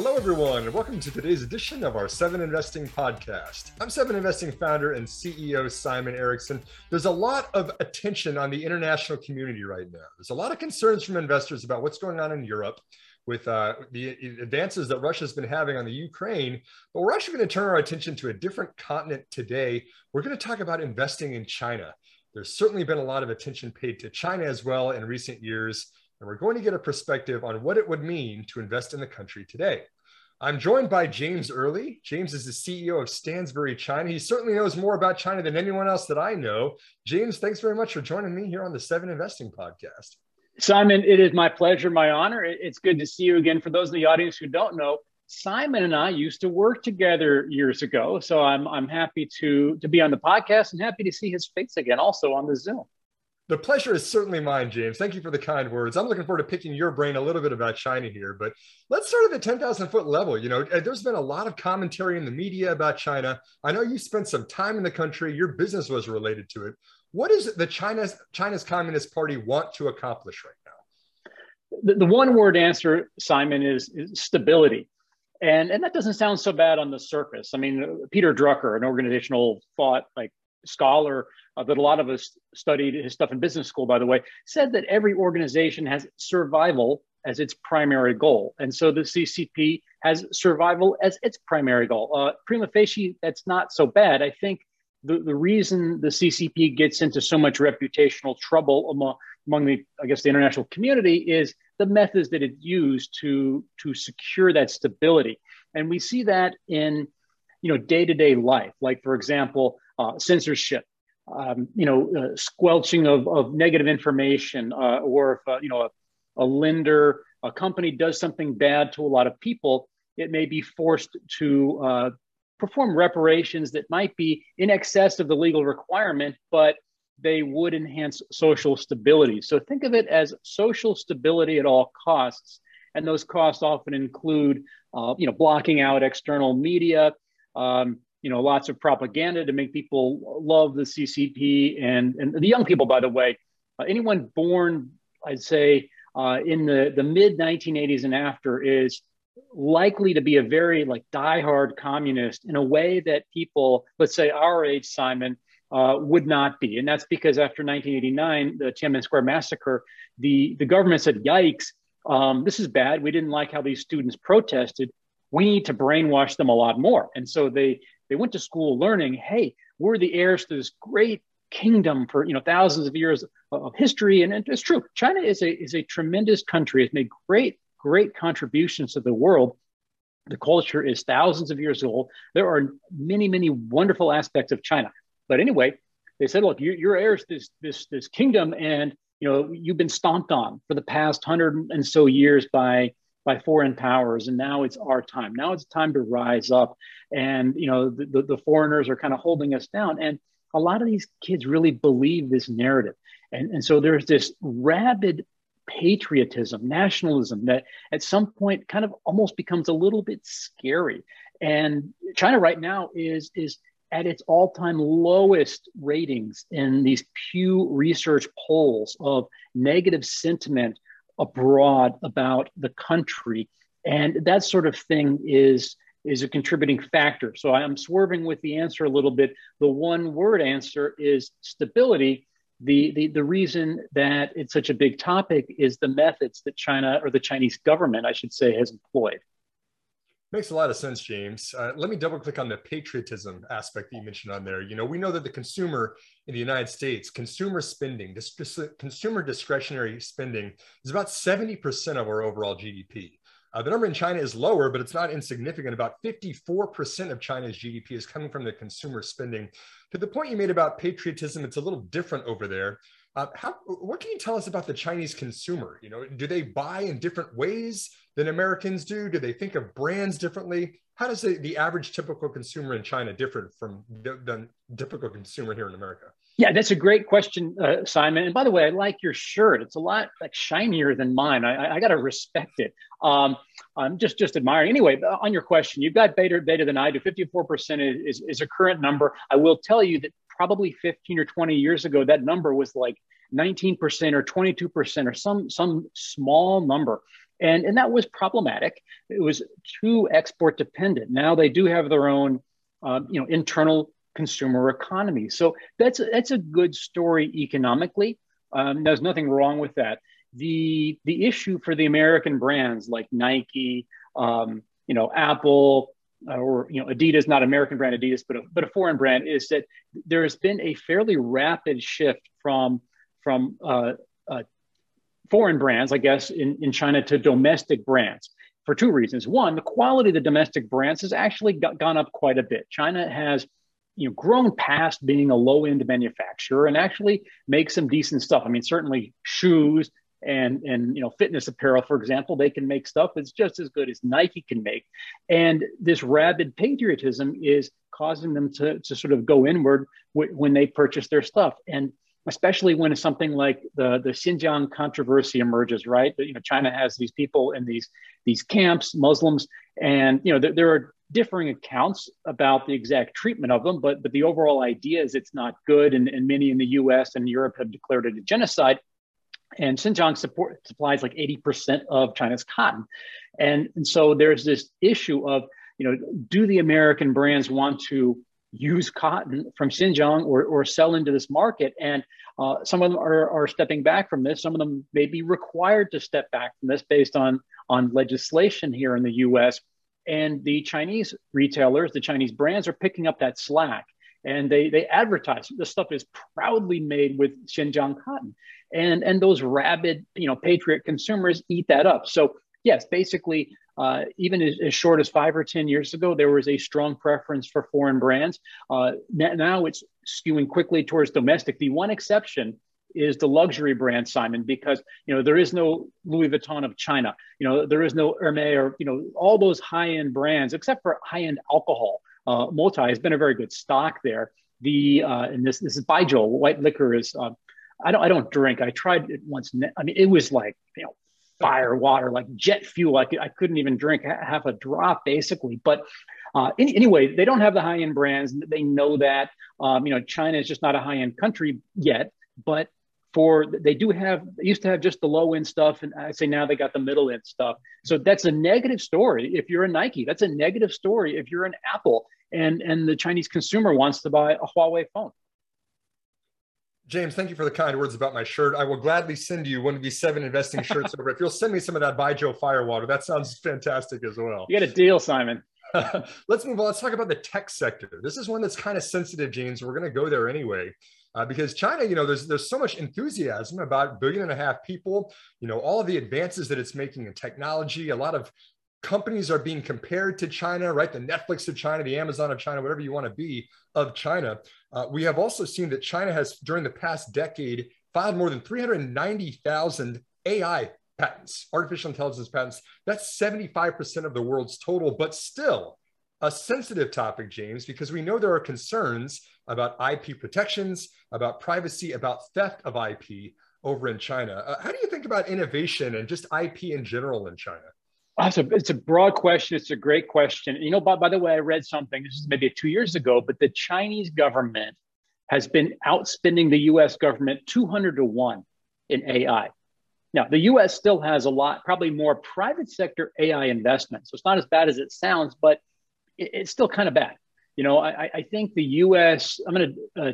Hello, everyone, and welcome to today's edition of our Seven Investing podcast. I'm Seven Investing founder and CEO Simon Erickson. There's a lot of attention on the international community right now. There's a lot of concerns from investors about what's going on in Europe with uh, the advances that Russia's been having on the Ukraine. But we're actually going to turn our attention to a different continent today. We're going to talk about investing in China. There's certainly been a lot of attention paid to China as well in recent years and we're going to get a perspective on what it would mean to invest in the country today. I'm joined by James Early. James is the CEO of Stansberry China. He certainly knows more about China than anyone else that I know. James, thanks very much for joining me here on the Seven Investing Podcast. Simon, it is my pleasure, my honor. It's good to see you again. For those in the audience who don't know, Simon and I used to work together years ago. So I'm, I'm happy to, to be on the podcast and happy to see his face again also on the Zoom. The pleasure is certainly mine, James. Thank you for the kind words. I'm looking forward to picking your brain a little bit about China here, but let's start at the 10,000 foot level. You know, there's been a lot of commentary in the media about China. I know you spent some time in the country. Your business was related to it. What is the China's China's Communist Party want to accomplish right now? The, the one word answer, Simon, is, is stability. And, and that doesn't sound so bad on the surface. I mean, Peter Drucker, an organizational thought like scholar uh, that a lot of us studied his stuff in business school, by the way, said that every organization has survival as its primary goal. And so the CCP has survival as its primary goal. Uh, prima facie, that's not so bad. I think the, the reason the CCP gets into so much reputational trouble among, among the, I guess, the international community is the methods that it used to, to secure that stability. And we see that in, you know, day-to-day life. Like, for example, uh, censorship, um, you know, uh, squelching of, of negative information, uh, or if uh, you know a, a, lender, a company does something bad to a lot of people, it may be forced to perform reparations that might be in excess of the legal requirement, but they would enhance social stability. So think of it as social stability at all costs, and those costs often include, uh, you know, blocking out external media. Um, you know, lots of propaganda to make people love the CCP and, and the young people, by the way, uh, anyone born, I'd say, uh, in the, the mid 1980s and after is likely to be a very like diehard communist in a way that people, let's say our age, Simon, uh, would not be. And that's because after 1989, the Tiananmen Square massacre, the, the government said, yikes, um, this is bad. We didn't like how these students protested. We need to brainwash them a lot more. And so they they went to school learning, hey, we're the heirs to this great kingdom for you know thousands of years of history. And it's true. China is a is a tremendous country. It's made great, great contributions to the world. The culture is thousands of years old. There are many, many wonderful aspects of China. But anyway, they said, look, you, you're heirs to this this this kingdom, and you know you've been stomped on for the past hundred and so years by by foreign powers and now it's our time. Now it's time to rise up. And you know the, the, the foreigners are kind of holding us down. And a lot of these kids really believe this narrative. And, and so there's this rabid patriotism nationalism that at some point kind of almost becomes a little bit scary. And china right now is is at its all-time lowest ratings in these pew research polls of negative sentiment abroad about the country. And that sort of thing is, is a contributing factor. So I'm swerving with the answer a little bit. The one word answer is stability. The, the, the reason that it's such a big topic is the methods that China or the Chinese government, I should say, has employed. Makes a lot of sense, James. Uh, let me double click on the patriotism aspect that you mentioned on there. You know, we know that the consumer in the United States, consumer spending, dis- consumer discretionary spending is about 70% of our overall GDP. Uh, the number in China is lower, but it's not insignificant. About 54% of China's GDP is coming from the consumer spending. To the point you made about patriotism, it's a little different over there. Uh, how, what can you tell us about the Chinese consumer? You know, do they buy in different ways than Americans do? Do they think of brands differently? How does the, the average typical consumer in China differ from the, the typical consumer here in America? Yeah, that's a great question, uh, Simon. And by the way, I like your shirt. It's a lot like shinier than mine. I, I got to respect it. Um, I'm just just admiring. Anyway, on your question, you've got better data than I do. 54% is, is, is a current number. I will tell you that probably 15 or 20 years ago, that number was like 19% or 22% or some some small number. And, and that was problematic. It was too export dependent. Now they do have their own uh, you know, internal consumer economy. So that's that's a good story economically. Um, there's nothing wrong with that. The the issue for the American brands like Nike, um, you know, Apple, uh, or you know, Adidas, not American brand Adidas, but a, but a foreign brand, is that there has been a fairly rapid shift from from uh, foreign brands, I guess, in, in China to domestic brands for two reasons. One, the quality of the domestic brands has actually got, gone up quite a bit. China has you know grown past being a low end manufacturer and actually make some decent stuff. I mean, certainly shoes and and you know fitness apparel, for example, they can make stuff that's just as good as Nike can make. And this rabid patriotism is causing them to to sort of go inward w- when they purchase their stuff and especially when something like the, the Xinjiang controversy emerges, right? You know, China has these people in these, these camps, Muslims, and you know, there, there are differing accounts about the exact treatment of them, but, but the overall idea is it's not good. And, and many in the US and Europe have declared it a genocide. And Xinjiang support, supplies like 80% of China's cotton. And, and so there's this issue of, you know, do the American brands want to use cotton from Xinjiang or, or sell into this market. And uh, some of them are, are stepping back from this. Some of them may be required to step back from this based on, on legislation here in the US. And the Chinese retailers, the Chinese brands are picking up that slack. And they, they advertise this stuff is proudly made with Xinjiang cotton. And, and those rabid, you know, patriot consumers eat that up. So yes, basically uh, even as, as, short as five or 10 years ago, there was a strong preference for foreign brands. Uh, now it's skewing quickly towards domestic. The one exception is the luxury brand, Simon, because you know there is no Louis Vuitton of China. You know there is no Hermes or you know all those high-end brands, except for high-end alcohol. Uh, Moutai has been a very good stock there. The uh, and this this is Baijiu white liquor is. Uh, I don't I don't drink. I tried it once. I mean, it was like you know fire water, like jet fuel. I, could, I couldn't even drink half a drop, basically. But uh, any, anyway, they don't have the high end brands. They know that. Um, you know, China is just not a high end country yet, but for they do have they used to have just the low end stuff and i say now they got the middle end stuff so that's a negative story if you're a nike that's a negative story if you're an apple and and the chinese consumer wants to buy a huawei phone James, thank you for the kind words about my shirt. I will gladly send you one of these seven investing shirts over. If you'll send me some of that Baijiu Firewater, that sounds fantastic as well. You got a deal, Simon. Let's move on. Let's talk about the tech sector. This is one that's kind of sensitive, James. We're going to go there anyway. Uh, because China, you know, there's there's so much enthusiasm about billion and a half people, you know, all of the advances that it's making in technology, a lot of companies are being compared to China, right? The Netflix of China, the Amazon of China, whatever you want to be of China. Uh, we have also seen that China has, during the past decade, filed more than 390,000 AI patents, artificial intelligence patents. That's 75% of the world's total, but still a sensitive topic, James, because we know there are concerns about IP protections, about privacy, about theft of IP over in China. Uh, how do you think about innovation and just IP in general in China? It's a, it's a broad question. It's a great question. You know, by, by the way, I read something, this is maybe two years ago, but the Chinese government has been outspending the US government 200 to 1 in AI. Now, the US still has a lot, probably more private sector AI investment. So it's not as bad as it sounds, but it, it's still kind of bad. You know, I, I think the US, I'm going to uh,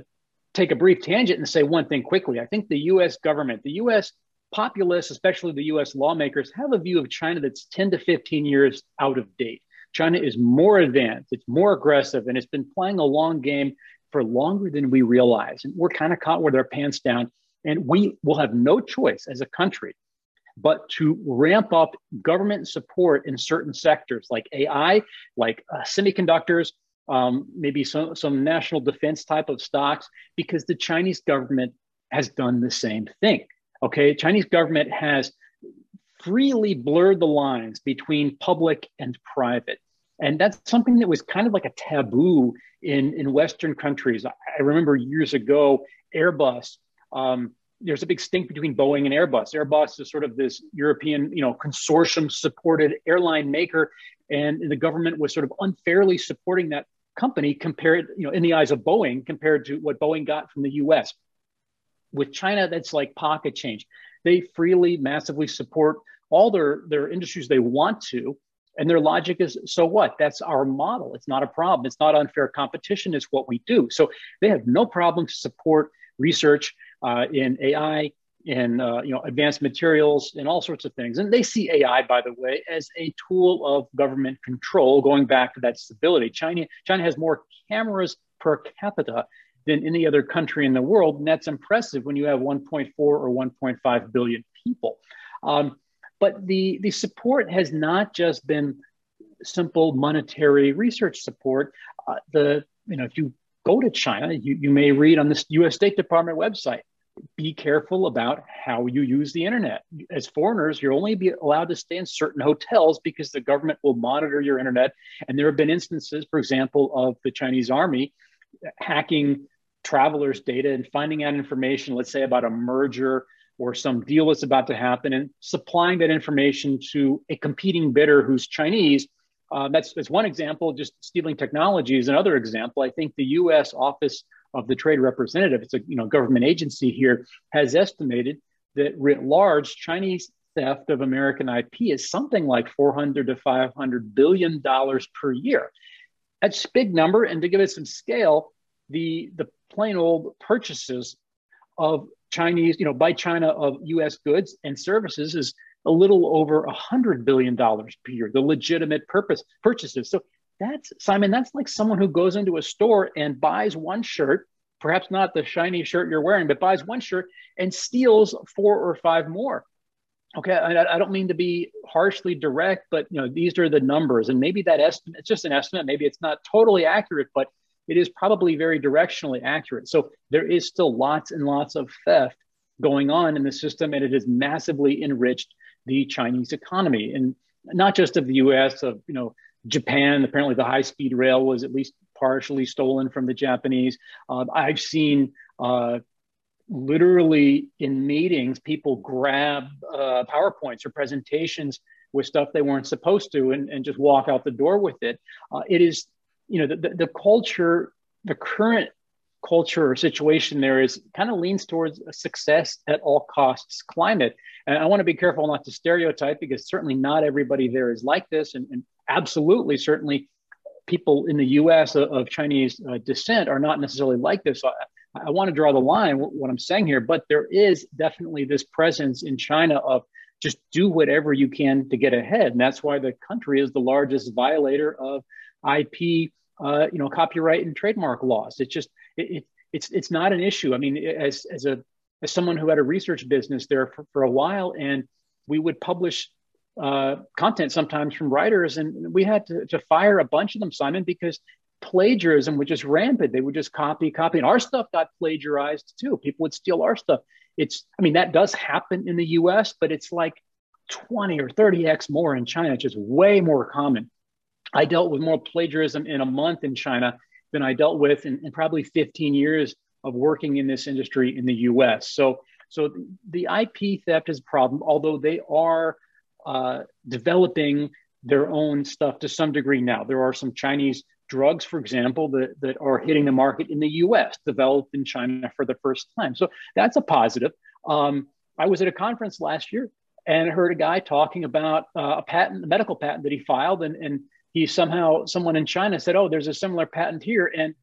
take a brief tangent and say one thing quickly. I think the US government, the US populace, especially the US lawmakers, have a view of China that's 10 to 15 years out of date. China is more advanced, it's more aggressive, and it's been playing a long game for longer than we realize. And we're kind of caught with our pants down. And we will have no choice as a country but to ramp up government support in certain sectors like AI, like uh, semiconductors, um, maybe some, some national defense type of stocks, because the Chinese government has done the same thing. Okay, Chinese government has freely blurred the lines between public and private. And that's something that was kind of like a taboo in, in Western countries. I remember years ago, Airbus, um, there's a big stink between Boeing and Airbus. Airbus is sort of this European, you know, consortium supported airline maker, and the government was sort of unfairly supporting that company compared, you know, in the eyes of Boeing compared to what Boeing got from the US. With China, that's like pocket change. They freely, massively support all their, their industries they want to. And their logic is so what? That's our model. It's not a problem. It's not unfair competition. It's what we do. So they have no problem to support research uh, in AI, in uh, you know advanced materials, and all sorts of things. And they see AI, by the way, as a tool of government control. Going back to that stability, China China has more cameras per capita than any other country in the world, and that's impressive when you have 1.4 or 1.5 billion people. Um, but the, the support has not just been simple monetary research support. Uh, the you know if you go to China, you, you may read on the U.S. State Department website. Be careful about how you use the internet. As foreigners, you're only be allowed to stay in certain hotels because the government will monitor your internet. And there have been instances, for example, of the Chinese army hacking travelers' data and finding out information, let's say about a merger or some deal that's about to happen and supplying that information to a competing bidder who's Chinese. Uh, that's, that's one example, just stealing technology is another example. I think the US Office of the Trade Representative, it's a you know, government agency here, has estimated that writ large, Chinese theft of American IP is something like 400 to 500 billion dollars per year. That's a big number. And to give it some scale, the, the plain old purchases of Chinese, you know, by China of US goods and services is a little over a hundred billion dollars per year, the legitimate purpose purchases. So that's Simon, that's like someone who goes into a store and buys one shirt, perhaps not the shiny shirt you're wearing, but buys one shirt and steals four or five more. Okay, I, I don't mean to be harshly direct, but you know these are the numbers, and maybe that estimate it's just an estimate. Maybe it's not totally accurate, but it is probably very directionally accurate. So there is still lots and lots of theft going on in the system, and it has massively enriched the Chinese economy, and not just of the U.S. of you know Japan. Apparently, the high-speed rail was at least partially stolen from the Japanese. Uh, I've seen. Uh, literally in meetings, people grab uh, PowerPoints or presentations with stuff they weren't supposed to and, and just walk out the door with it. Uh, it is you know, the, the, the culture, the current culture or situation there is kind of leans towards a success at all costs climate. And I want to be careful not to stereotype because certainly not everybody there is like this. And, and absolutely, certainly people in the US of, of Chinese uh, descent are not necessarily like this. So I, I want to draw the line, what, what I'm saying here, but there is definitely this presence in China of just do whatever you can to get ahead. And that's why the country is the largest violator of IP, uh, you know, copyright and trademark laws. It's just it, it, it's it's not an issue. I mean, as as a as someone who had a research business there for, for a while, and we would publish uh, content sometimes from writers, and we had to, to fire a bunch of them, Simon, because plagiarism was just rampant. They would just copy, copy, and our stuff got plagiarized too. People would steal our stuff. It's, I mean, that does happen in the U.S., but it's like 20 or 30x more in China, just way more common. I dealt with more plagiarism in a month in China than I dealt with in, in probably 15 years of working in this industry in the US. So, so the IP theft is a problem, although they are uh, developing their own stuff to some degree now. There are some Chinese drugs, for example, that, that are hitting the market in the US, developed in China for the first time. So that's a positive. Um, I was at a conference last year and heard a guy talking about uh, a patent, a medical patent that he filed, and, and he somehow someone in China said, "Oh, there's a similar patent here," and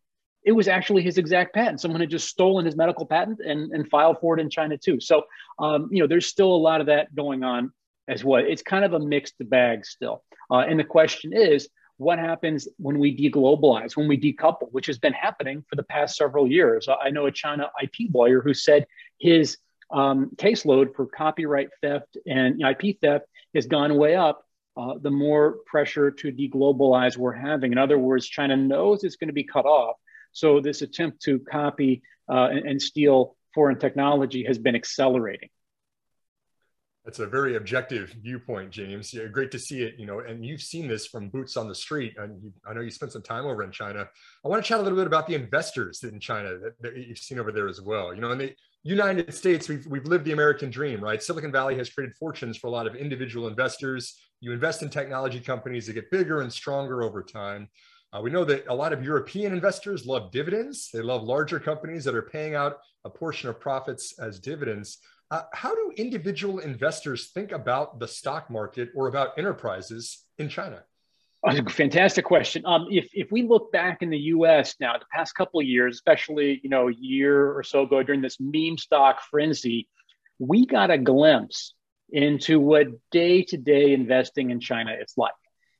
it was actually his exact patent. Someone had just stolen his medical patent and, and filed for it in China too. So, um, you know, there's still a lot of that going on as well. It's kind of a mixed bag still. Uh, and the question is, what happens when we deglobalize, when we decouple, which has been happening for the past several years? I know a China IP lawyer who said his um, caseload for copyright theft and IP theft has gone way up uh, the more pressure to deglobalize we're having. In other words, China knows it's going to be cut off. So this attempt to copy uh, and, and, steal foreign technology has been accelerating. That's a very objective viewpoint, James. Yeah, great to see it. You know, and you've seen this from boots on the street. And you, I know you spent some time over in China. I want to chat a little bit about the investors in China that, that you've seen over there as well. You know, and they United States, we've, we've lived the American dream, right? Silicon Valley has created fortunes for a lot of individual investors. You invest in technology companies that get bigger and stronger over time. Uh, we know that a lot of European investors love dividends. They love larger companies that are paying out a portion of profits as dividends. Uh, how do individual investors think about the stock market or about enterprises in China? Fantastic question. Um, if if we look back in the U.S. now, the past couple of years, especially you know a year or so ago during this meme stock frenzy, we got a glimpse into what day to day investing in China is like.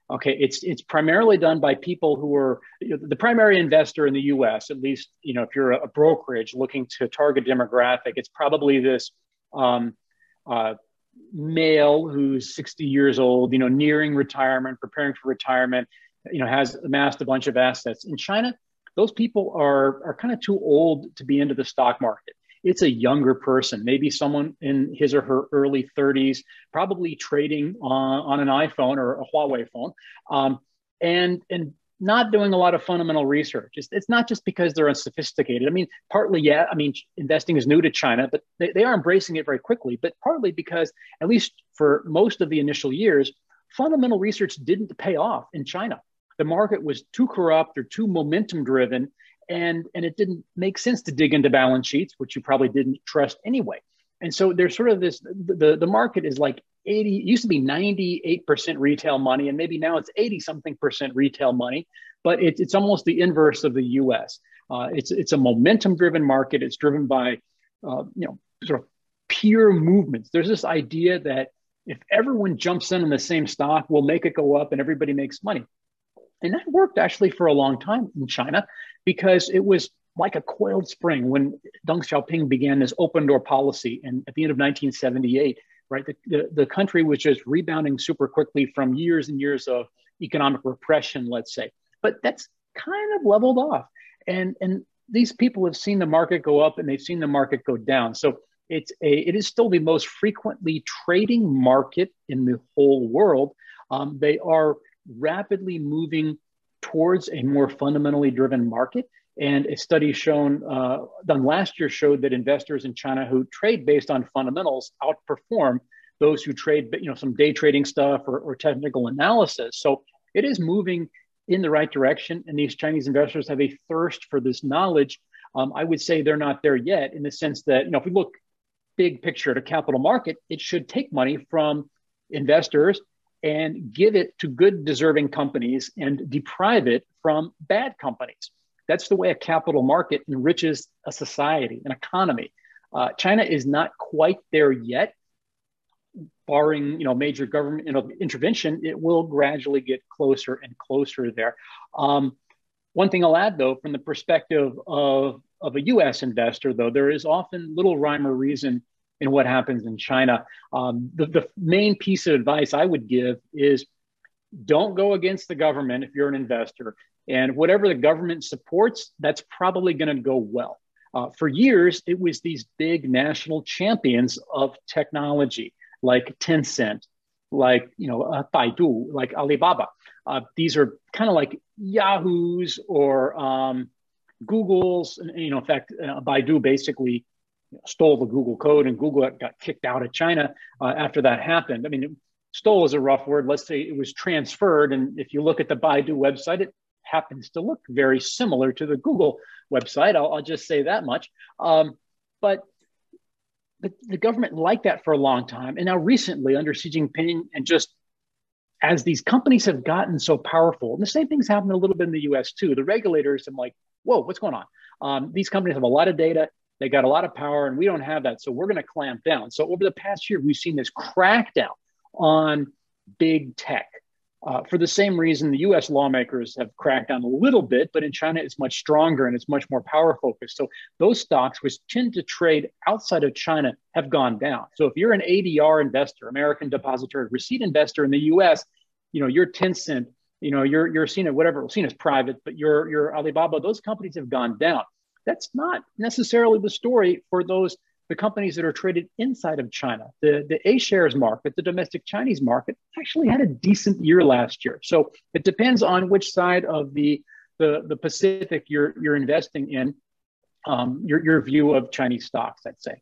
Okay, it's it's primarily done by people who are you know, the primary investor in the U.S. At least you know if you're a, brokerage looking to target demographic, it's probably this. Um, uh, male who's 60 years old, you know, nearing retirement, preparing for retirement, you know, has amassed a bunch of assets. In China, those people are, are kind of too old to be into the stock market. It's a younger person, maybe someone in his or her early 30s, probably trading on, on an iPhone or a Huawei phone. Um, and, and not doing a lot of fundamental research. It's, it's, not just because they're unsophisticated. I mean, partly, yeah, I mean, investing is new to China, but they, they are embracing it very quickly. But partly because, at least for most of the initial years, fundamental research didn't pay off in China. The market was too corrupt or too momentum driven, and, and it didn't make sense to dig into balance sheets, which you probably didn't trust anyway. And so there's sort of this the, the market is like 80 used to be 98% retail money and maybe now it's 80 something percent retail money but it, it's almost the inverse of the us uh, it's it's a momentum driven market. It's driven by uh, you know sort of pure movements. There's this idea that if everyone jumps in on the same stock we'll make it go up and everybody makes money. And that worked actually for a long time in china because it was like a coiled spring when deng xiaoping began this open door policy and at the end of 1978 right? The, the, the, country was just rebounding super quickly from years and years of economic repression, let's say. But that's kind of leveled off. And, and these people have seen the market go up and they've seen the market go down. So it's a, it is still the most frequently trading market in the whole world. Um, they are rapidly moving towards a more fundamentally driven market. And a study shown uh, done last year showed that investors in China who trade based on fundamentals outperform those who trade, you know, some day trading stuff or, or technical analysis. So it is moving in the right direction, and these Chinese investors have a thirst for this knowledge. Um, I would say they're not there yet, in the sense that you know, if we look big picture at a capital market, it should take money from investors and give it to good deserving companies and deprive it from bad companies. That's the way a capital market enriches a society, an economy. Uh, China is not quite there yet. Barring you know major government you know, intervention, it will gradually get closer and closer there. Um, one thing I'll add, though, from the perspective of, of a U.S. investor, though, there is often little rhyme or reason in what happens in China. Um, the, the main piece of advice I would give is don't go against the government if you're an investor. And whatever the government supports, that's probably going to go well. Uh, for years, it was these big national champions of technology, like Tencent, like you know uh, Baidu, like Alibaba. Uh, these are kind of like Yahoo's or um, Google's. You know, in fact, uh, Baidu basically stole the Google code, and Google got kicked out of China uh, after that happened. I mean, stole is a rough word. Let's say it was transferred, and if you look at the Baidu website, it happens to look very similar to the Google website. I'll, I'll just say that much. Um, but the, the government liked that for a long time. And now recently under Xi Jinping and just as these companies have gotten so powerful, and the same thing's happened a little bit in the US too. The regulators are like, whoa, what's going on? Um, these companies have a lot of data, they got a lot of power, and we don't have that. So we're going to clamp down. So over the past year, we've seen this crackdown on big tech. Uh, for the same reason, the US lawmakers have cracked down a little bit, but in China, it's much stronger and it's much more power focused. So those stocks, which tend to trade outside of China, have gone down. So if you're an ADR investor, American Depository Receipt investor in the US, you know, you're Tencent, you know, you're, you're seen as whatever, seen as private, but you're, you're Alibaba, those companies have gone down. That's not necessarily the story for those the companies that are traded inside of China. The, the A shares market, the domestic Chinese market, actually had a decent year last year. So it depends on which side of the, the, the Pacific you're, you're investing in, um, your, your view of Chinese stocks, I'd say.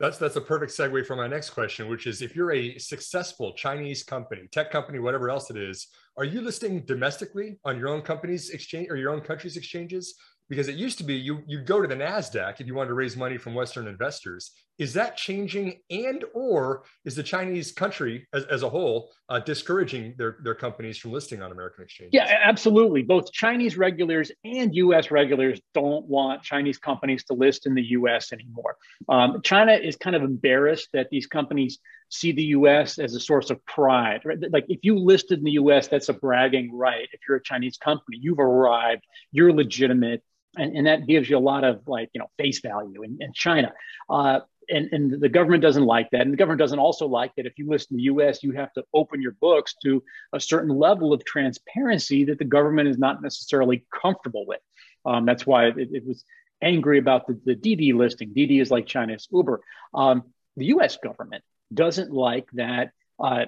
That's that's a perfect segue for my next question, which is if you're a successful Chinese company, tech company, whatever else it is, are you listing domestically on your own company's exchange or your own country's exchanges? Because it used to be you you go to the Nasdaq if you wanted to raise money from Western investors. Is that changing, and or is the Chinese country as, as a whole uh, discouraging their their companies from listing on American exchanges? Yeah, absolutely. Both Chinese regulators and U.S. regulators don't want Chinese companies to list in the U.S. anymore. Um, China is kind of embarrassed that these companies see the US as a source of pride. Right? Like if you listed in the US, that's a bragging right. If you're a Chinese company, you've arrived, you're legitimate, and, and that gives you a lot of like, you know, face value in, in China. Uh, and, and the government doesn't like that. And the government doesn't also like that if you list in the US, you have to open your books to a certain level of transparency that the government is not necessarily comfortable with. Um, that's why it, it, was angry about the, the Didi listing. Didi is like China's Uber. Um, the US government doesn't like that. Uh,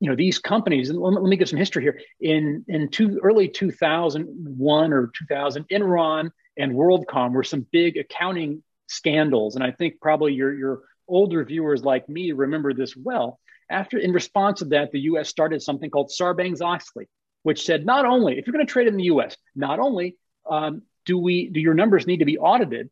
you know these companies. And let, let me give some history here. In in two, early 2001 or 2000, Enron and WorldCom were some big accounting scandals, and I think probably your your older viewers like me remember this well. After, in response to that, the U.S. started something called Sarbanes-Oxley, which said not only if you're going to trade in the U.S., not only um, do we do your numbers need to be audited,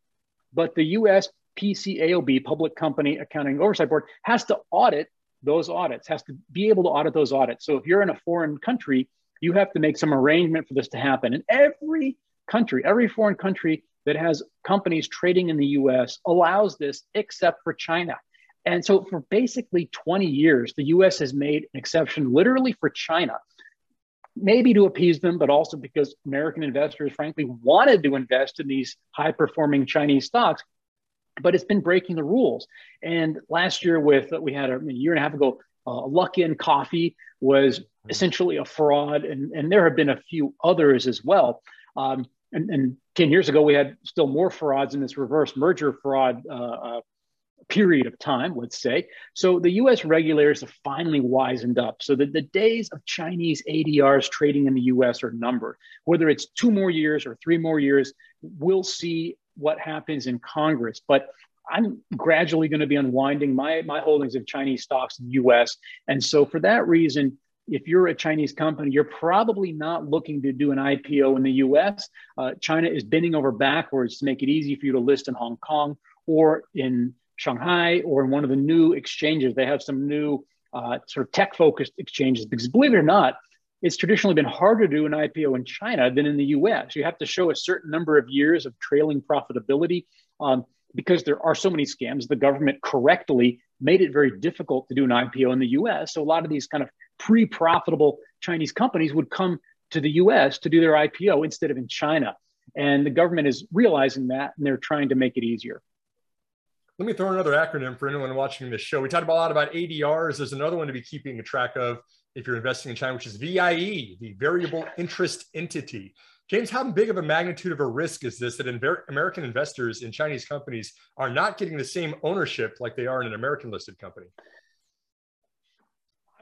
but the U.S. PCAOB, Public Company Accounting Oversight Board, has to audit those audits, has to be able to audit those audits. So if you're in a foreign country, you have to make some arrangement for this to happen. And every country, every foreign country that has companies trading in the US allows this except for China. And so for basically 20 years, the US has made an exception literally for China, maybe to appease them, but also because American investors, frankly, wanted to invest in these high performing Chinese stocks but it's been breaking the rules. And last year, with we had a, a year and a half ago, uh, Luckin Coffee was mm-hmm. essentially a fraud, and, and there have been a few others as well. Um, and, and, 10 years ago, we had still more frauds in this reverse merger fraud uh, uh, period of time, let's say. So the US regulators have finally wisened up so that the days of Chinese ADRs trading in the US are numbered. Whether it's two more years or three more years, we'll see what happens in Congress. But I'm gradually going to be unwinding my, my holdings of Chinese stocks in the US. And so, for that reason, if you're a Chinese company, you're probably not looking to do an IPO in the US. Uh, China is bending over backwards to make it easy for you to list in Hong Kong or in Shanghai or in one of the new exchanges. They have some new uh, sort of tech focused exchanges because, believe it or not, it's traditionally been harder to do an IPO in China than in the US. You have to show a certain number of years of trailing profitability um, because there are so many scams. The government correctly made it very difficult to do an IPO in the US. So a lot of these kind of pre profitable Chinese companies would come to the US to do their IPO instead of in China. And the government is realizing that and they're trying to make it easier. Let me throw another acronym for anyone watching this show. We talked a lot about ADRs. There's another one to be keeping track of if you're investing in China, which is VIE, the variable interest entity. James, how big of a magnitude of a risk is this that American investors in Chinese companies are not getting the same ownership like they are in an American listed company?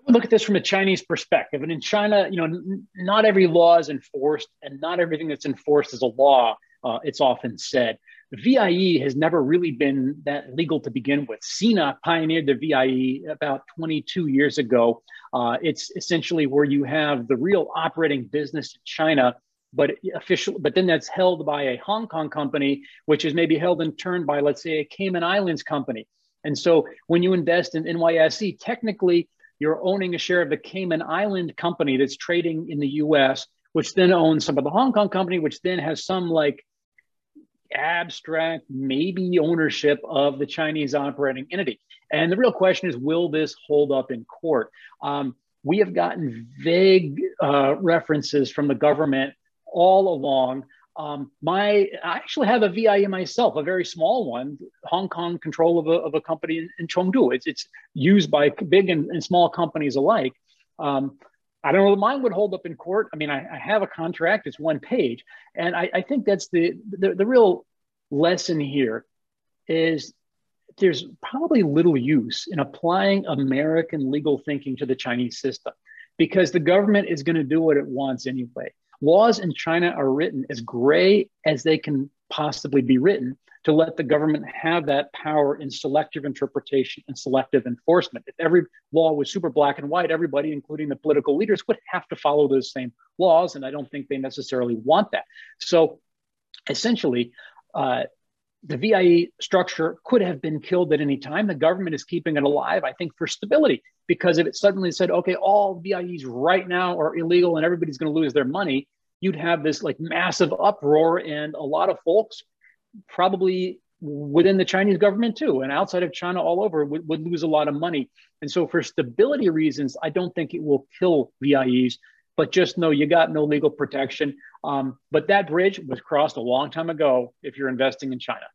Look at this from a Chinese perspective. And in China, you know, n- not every law is enforced, and not everything that's enforced is a law. Uh, it's often said. VIE has never really been that legal to begin with. Sina pioneered the VIE about 22 years ago. Uh, it's essentially where you have the real operating business in China, but official, but then that's held by a Hong Kong company, which is maybe held in turn by, let's say, a Cayman Islands company. And so when you invest in NYSE, technically you're owning a share of the Cayman Island company that's trading in the US, which then owns some of the Hong Kong company, which then has some like abstract, maybe ownership of the Chinese operating entity. And the real question is will this hold up in court? Um, we have gotten vague uh, references from the government all along. Um, my, I actually have a VIE myself, a very small one, Hong Kong control of a, of a company in, in Chengdu. It's, it's used by big and, and small companies alike. Um, I don't know if mine would hold up in court. I mean, I, I have a contract, it's one page. And I, I think that's the, the, the real lesson here is there's probably little use in applying American legal thinking to the Chinese system because the government is going to do what it wants anyway. Laws in China are written as gray as they can possibly be written to let the government have that power in selective interpretation and selective enforcement. If every law was super black and white, everybody, including the political leaders, would have to follow those same laws. And I don't think they necessarily want that. So essentially, uh, the VIE structure could have been killed at any time. The government is keeping it alive, I think, for stability. Because if it suddenly said, okay, all VIEs right now are illegal and everybody's going to lose their money, you'd have this like massive uproar, and a lot of folks, probably within the Chinese government too, and outside of China all over, would, would lose a lot of money. And so, for stability reasons, I don't think it will kill VIEs but just know you got no legal protection. Um, but that bridge was crossed a long time ago if you're investing in China.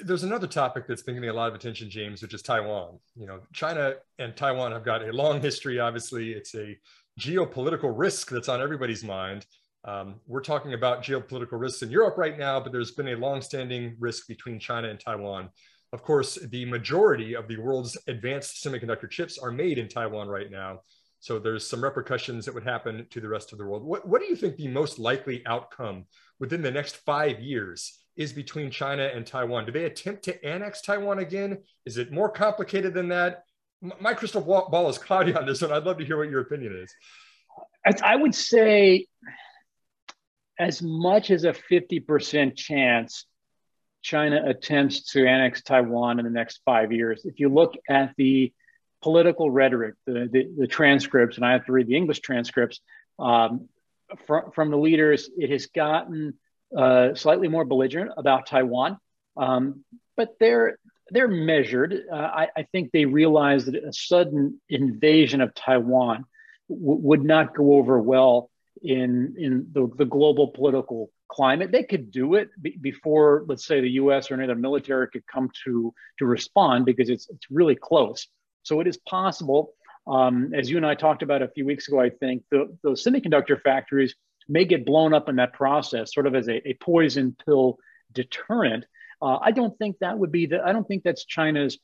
There's another topic that's been getting a lot of attention, James, which is Taiwan. You know, China and Taiwan have got a long history. Obviously, it's a geopolitical risk that's on everybody's mind. Um, we're talking about geopolitical risks in Europe right now, but there's been a long-standing risk between China and Taiwan. Of course, the majority of the world's advanced semiconductor chips are made in Taiwan right now. So there's some repercussions that would happen to the rest of the world. What, what do you think the most likely outcome within the next five years is between China and Taiwan? Do they attempt to annex Taiwan again? Is it more complicated than that? My crystal ball is cloudy on this one. I'd love to hear what your opinion is. I would say as much as a 50% chance China attempts to annex Taiwan in the next five years. If you look at the political rhetoric, the, the, the, transcripts, and I have to read the English transcripts um, from, from the leaders, it has gotten uh, slightly more belligerent about Taiwan. Um, but they're they're measured. Uh, I, I, think they realize that a sudden invasion of Taiwan w- would not go over well in in the, the global political climate. They could do it b- before, let's say, the U.S. or any other military could come to to respond because it's it's really close. So it is possible, um, as you and I talked about a few weeks ago, I think the, semiconductor factories may get blown up in that process, sort of as a, a poison pill deterrent. Uh, I don't think that would be the, I don't think that's China's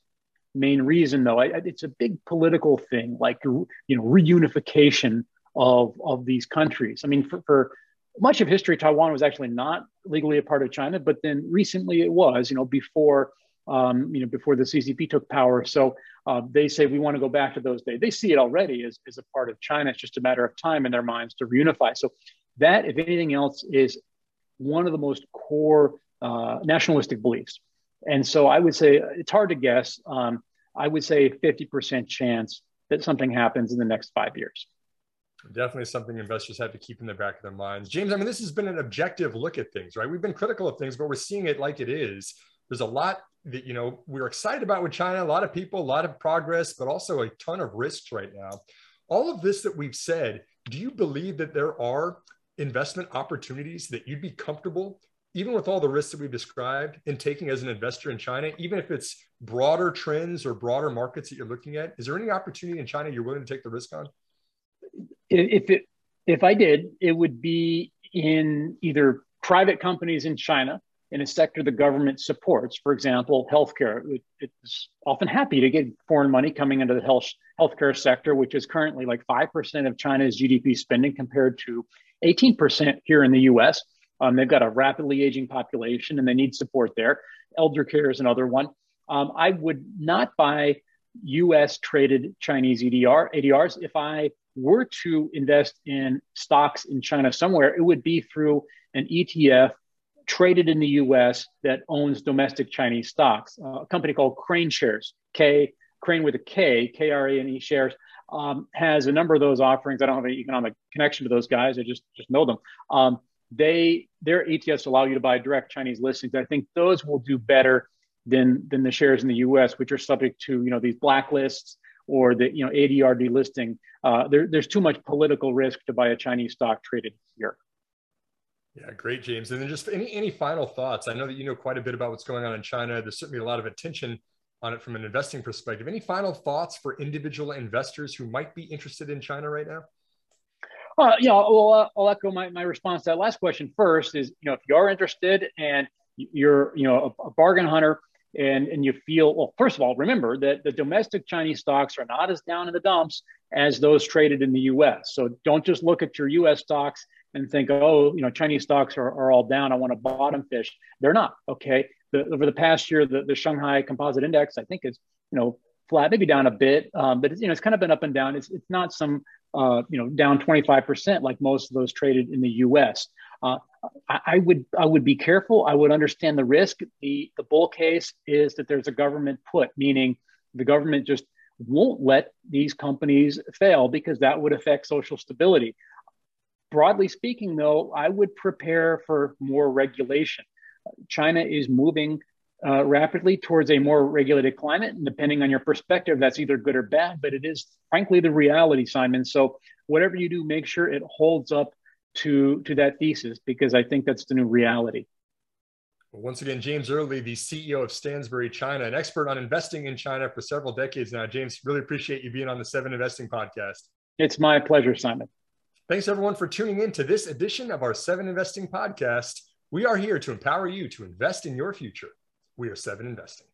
main reason though. I, it's a big political thing, like, you know, reunification of, of these countries. I mean, for, for much of history, Taiwan was actually not legally a part of China, but then recently it was, you know, before um, you know, before the CCP took power. So uh, they say we want to go back to those days. They see it already as, as a part of China. It's just a matter of time in their minds to reunify. So that, if anything else, is one of the most core uh, nationalistic beliefs. And so I would say it's hard to guess. Um, I would say 50% chance that something happens in the next five years. Definitely something investors have to keep in the back of their minds. James, I mean, this has been an objective look at things, right? We've been critical of things, but we're seeing it like it is. There's a lot that you know we're excited about with China. A lot of people, a lot of progress, but also a ton of risks right now. All of this that we've said, do you believe that there are investment opportunities that you'd be comfortable, even with all the risks that we've described, in taking as an investor in China, even if it's broader trends or broader markets that you're looking at? Is there any opportunity in China you're willing to take the risk on? If it if I did, it would be in either private companies in China in a sector the government supports, for example, healthcare. it's often happy to get foreign money coming into the health healthcare sector, which is currently like 5% of China's GDP spending compared to 18% here in the US. Um, they've got a rapidly aging population and they need support there. Elder care is another one. Um, I would not buy US traded Chinese EDR, ADRs. If I were to invest in stocks in China somewhere, it would be through an ETF traded in the US that owns domestic Chinese stocks. Uh, a company called KraneShares, K, Crane with a K, K R A N E shares, um, has a number of those offerings. I don't have any economic connection to those guys. I just just know them. Um, they their ETFs allow you to buy direct Chinese listings. I think those will do better than than the shares in the U.S., which are subject to you know these blacklists or the you know ADR delisting. Uh, there, there's too much political risk to buy a Chinese stock traded here. Yeah, great, James. And then just any any final thoughts? I know that you know quite a bit about what's going on in China. There's certainly a lot of attention on it from an investing perspective. Any final thoughts for individual investors who might be interested in China right now? Uh, you know, well, uh, I'll echo my, my response to that last question first. Is you know, if you are interested and you're you know a, a bargain hunter and and you feel well, first of all, remember that the domestic Chinese stocks are not as down in the dumps as those traded in the U.S. So don't just look at your U.S. stocks and think, oh, you know, Chinese stocks are, are all down. I want to bottom fish. They're not. Okay. The, over the past year, the, the Shanghai Composite Index, I think, is you know flat, maybe down a bit, um, but it's, you know it's kind of been up and down. It's it's not some uh, you know down 25 percent like most of those traded in the U.S. Uh, I, I would I would be careful. I would understand the risk. The the bull case is that there's a government put, meaning the government just won't let these companies fail because that would affect social stability. Broadly speaking, though, I would prepare for more regulation. China is moving uh, rapidly towards a more regulated climate. And depending on your perspective, that's either good or bad, but it is frankly the reality, Simon. So whatever you do, make sure it holds up to, to that thesis because I think that's the new reality. Once again, James Early, the CEO of Stansberry China, an expert on investing in China for several decades now. James, really appreciate you being on the Seven Investing podcast. It's my pleasure, Simon. Thanks everyone for tuning in to this edition of our Seven Investing podcast. We are here to empower you to invest in your future. We are Seven Investing.